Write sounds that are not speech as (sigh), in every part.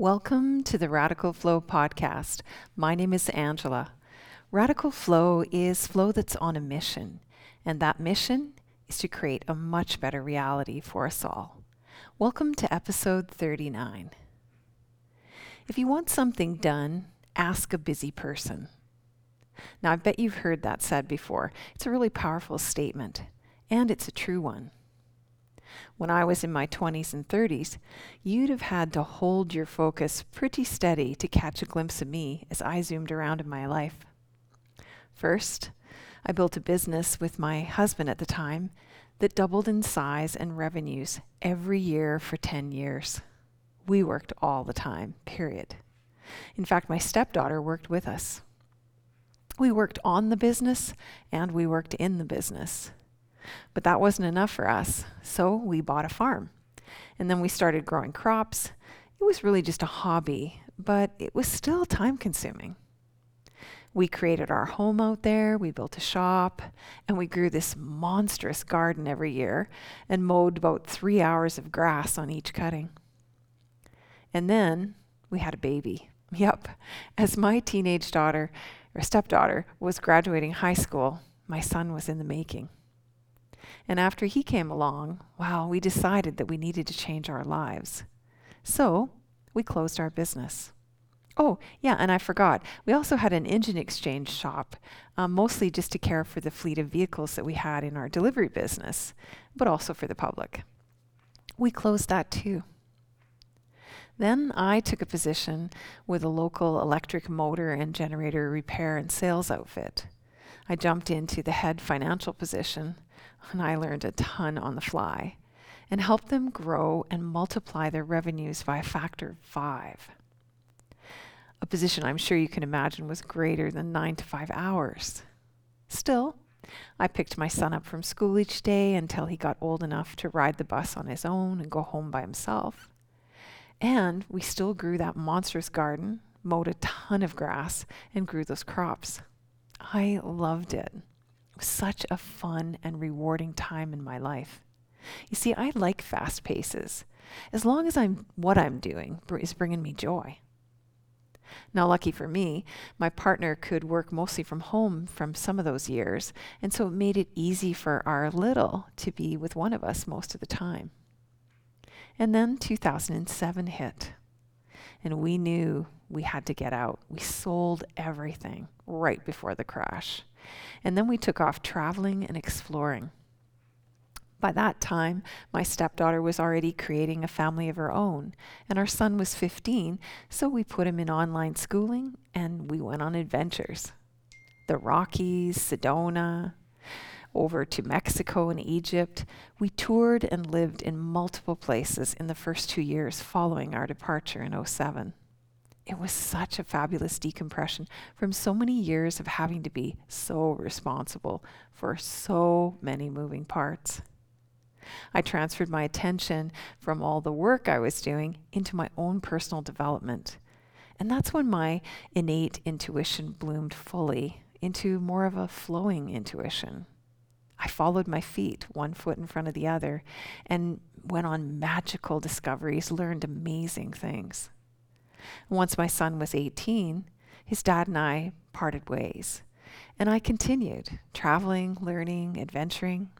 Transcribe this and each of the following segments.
Welcome to the Radical Flow podcast. My name is Angela. Radical Flow is flow that's on a mission, and that mission is to create a much better reality for us all. Welcome to episode 39. If you want something done, ask a busy person. Now, I bet you've heard that said before. It's a really powerful statement, and it's a true one. When I was in my 20s and 30s, you'd have had to hold your focus pretty steady to catch a glimpse of me as I zoomed around in my life. First, I built a business with my husband at the time that doubled in size and revenues every year for 10 years. We worked all the time, period. In fact, my stepdaughter worked with us. We worked on the business and we worked in the business. But that wasn't enough for us, so we bought a farm. And then we started growing crops. It was really just a hobby, but it was still time consuming. We created our home out there, we built a shop, and we grew this monstrous garden every year and mowed about three hours of grass on each cutting. And then we had a baby. (laughs) Yep, as my teenage daughter, or stepdaughter, was graduating high school, my son was in the making. And after he came along, well, we decided that we needed to change our lives. So we closed our business. Oh, yeah, and I forgot. We also had an engine exchange shop, um, mostly just to care for the fleet of vehicles that we had in our delivery business, but also for the public. We closed that too. Then I took a position with a local electric motor and generator repair and sales outfit. I jumped into the head financial position and I learned a ton on the fly and helped them grow and multiply their revenues by a factor of five. A position I'm sure you can imagine was greater than nine to five hours. Still, I picked my son up from school each day until he got old enough to ride the bus on his own and go home by himself. And we still grew that monstrous garden, mowed a ton of grass, and grew those crops. I loved it such a fun and rewarding time in my life. You see, I like fast paces, as long as I'm what I'm doing is bringing me joy. Now, lucky for me, my partner could work mostly from home from some of those years, and so it made it easy for our little to be with one of us most of the time. And then 2007 hit, and we knew we had to get out. We sold everything right before the crash. And then we took off traveling and exploring. By that time, my stepdaughter was already creating a family of her own, and our son was 15, so we put him in online schooling and we went on adventures. The Rockies, Sedona, over to Mexico and Egypt. We toured and lived in multiple places in the first two years following our departure in 07 it was such a fabulous decompression from so many years of having to be so responsible for so many moving parts. I transferred my attention from all the work I was doing into my own personal development. And that's when my innate intuition bloomed fully into more of a flowing intuition. I followed my feet, one foot in front of the other, and went on magical discoveries, learned amazing things. Once my son was 18, his dad and I parted ways. And I continued traveling, learning, adventuring.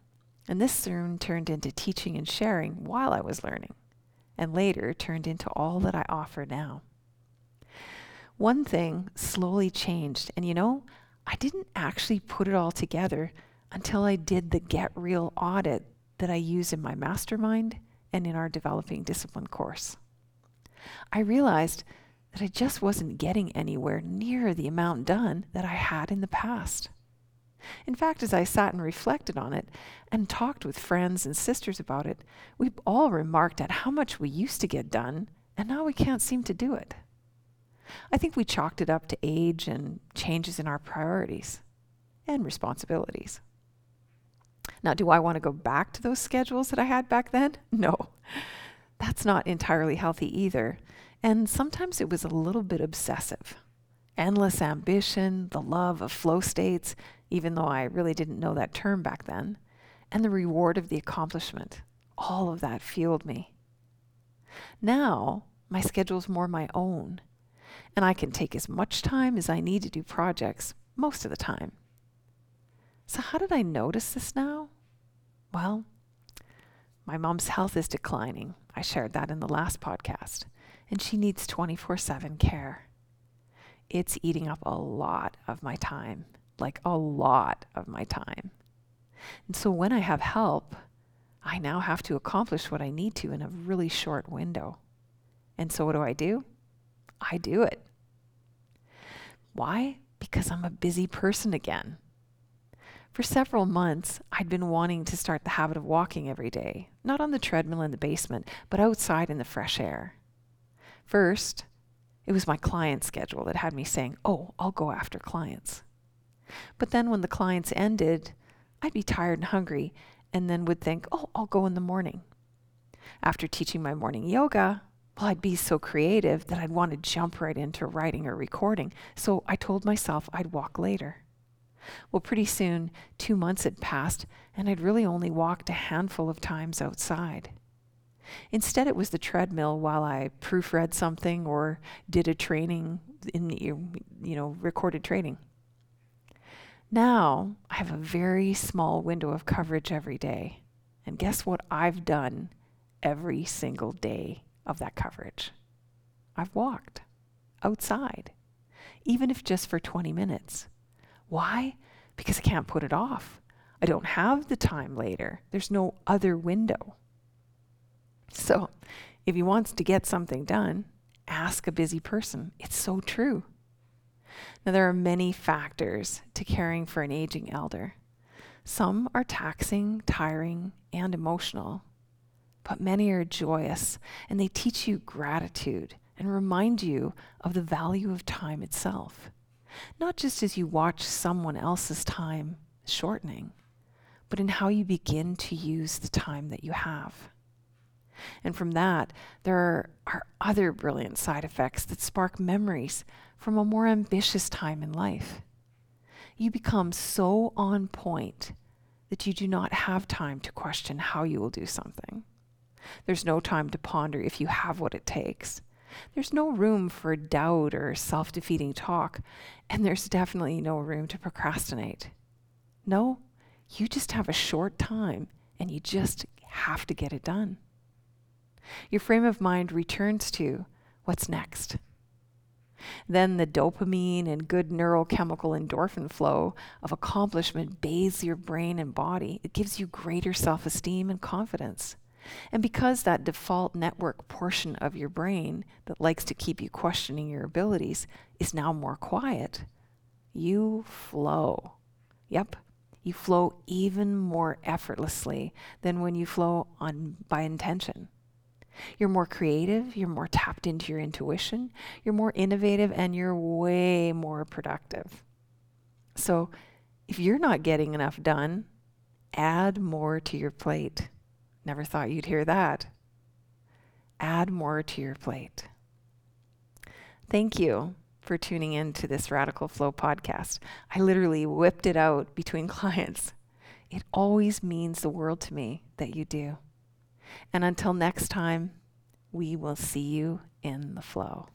And this soon turned into teaching and sharing while I was learning, and later turned into all that I offer now. One thing slowly changed, and you know, I didn't actually put it all together until I did the Get Real audit that I use in my mastermind and in our developing discipline course. I realized that I just wasn't getting anywhere near the amount done that I had in the past. In fact, as I sat and reflected on it and talked with friends and sisters about it, we all remarked at how much we used to get done, and now we can't seem to do it. I think we chalked it up to age and changes in our priorities and responsibilities. Now, do I want to go back to those schedules that I had back then? (laughs) No that's not entirely healthy either. And sometimes it was a little bit obsessive. Endless ambition, the love of flow states, even though I really didn't know that term back then, and the reward of the accomplishment. All of that fueled me. Now, My schedule's more my own, and I can take as much time as I need to do projects most of the time. So, how did I notice this now? Well, my mom's health is declining. I shared that in the last podcast, and she needs 24 7 care. It's eating up a lot of my time, like a lot of my time. And so when I have help, I now have to accomplish what I need to in a really short window. And so what do I do? I do it. Why? Because I'm a busy person again. For several months, I'd been wanting to start the habit of walking every day, not on the treadmill in the basement, but outside in the fresh air. First, it was my client schedule that had me saying, Oh, I'll go after clients. But then when the clients ended, I'd be tired and hungry and then would think, Oh, I'll go in the morning. After teaching my morning yoga, well, I'd be so creative that I'd want to jump right into writing or recording. So I told myself I'd walk later. Well, pretty soon, two months had passed, and I'd really only walked a handful of times outside. Instead, it was the treadmill while I proofread something or did a training in, the you know, recorded training. Now, I have a very small window of coverage every day. And guess what I've done every single day of that coverage? I've walked outside, even if just for 20 minutes. Why? Because I can't put it off. I don't have the time later. There's no other window. So, if he wants to get something done, ask a busy person. It's so true. Now, there are many factors to caring for an aging elder. Some are taxing, tiring, and emotional, but many are joyous and they teach you gratitude and remind you of the value of time itself not just as you watch someone else's time shortening, but in how you begin to use the time that you have. And from that, there are other brilliant side effects that spark memories from a more ambitious time in life. You become so on point that you do not have time to question how you will do something. There's no time to ponder if you have what it takes. There's no room for doubt or self defeating talk, and there's definitely no room to procrastinate. No, you just have a short time and you just have to get it done. Your frame of mind returns to what's next. Then the dopamine and good neurochemical endorphin flow of accomplishment bathes your brain and body. It gives you greater self esteem and confidence. And because that default network portion of your brain that likes to keep you questioning your abilities is now more quiet, you flow. Yep, you flow even more effortlessly than when you flow on by intention. You're more creative, you're more tapped into your intuition, you're more innovative, and you're way more productive. So, if you're not getting enough done, add more to your plate. Never thought you'd hear that. Add more to your plate. Thank you for tuning in to this Radical Flow podcast. I literally whipped it out between (laughs) clients. It always means the world to me that you do. And until next time, we will see you in the flow.